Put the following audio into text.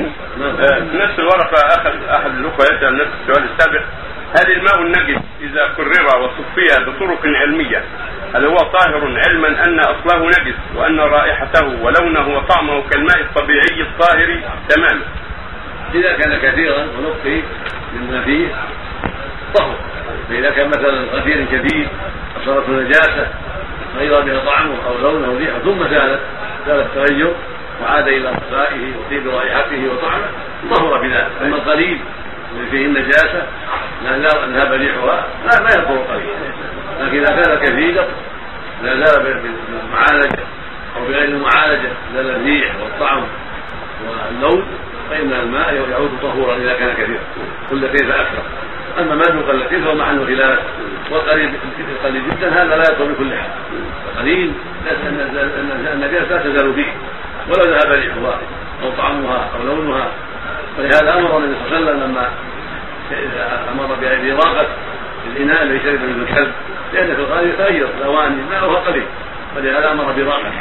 آه، نفس الورقة أخذ أحد الأخوة يسأل نفس السؤال السابق. هل الماء النجس إذا كرر وصفي بطرق علمية هل هو طاهر علما أن أصله نجس وأن رائحته ولونه وطعمه كالماء الطبيعي الطاهر؟ تماما إذا كان كثيرا ونقي مما فيه طهر. فإذا كان مثلا غفير كثير أصابته نجاسة غير بها طعمه أو لونه أو ريحة ثم زالت زال التغير وعاد إلى بقائه وطيب رائحته وطعمه طهر بذلك أما القليل الذي فيه النجاسة لا ذهب ريحها لا ما يضر القليل لكن إذا كان كثيرا لا زال بالمعالجة أو بغير المعالجة زال الريح والطعم واللون فإن الماء يعود طهورا إذا كان كثيرا كل كيف أكثر أما ما دون قلتين فهو محل خلاف والقليل القليل جدا هذا لا يدخل بكل حال القليل النجاسة لا تزال فيه ولو ذهب ريحها أو طعمها أو لونها. ولهذا أمر النبي صلى الله عليه وسلم لما أمر بإراقة الإناء الذي شرب منه الكلب لأن في الغالب يتغير الأواني ماؤها قليل. ولهذا أمر بإراقته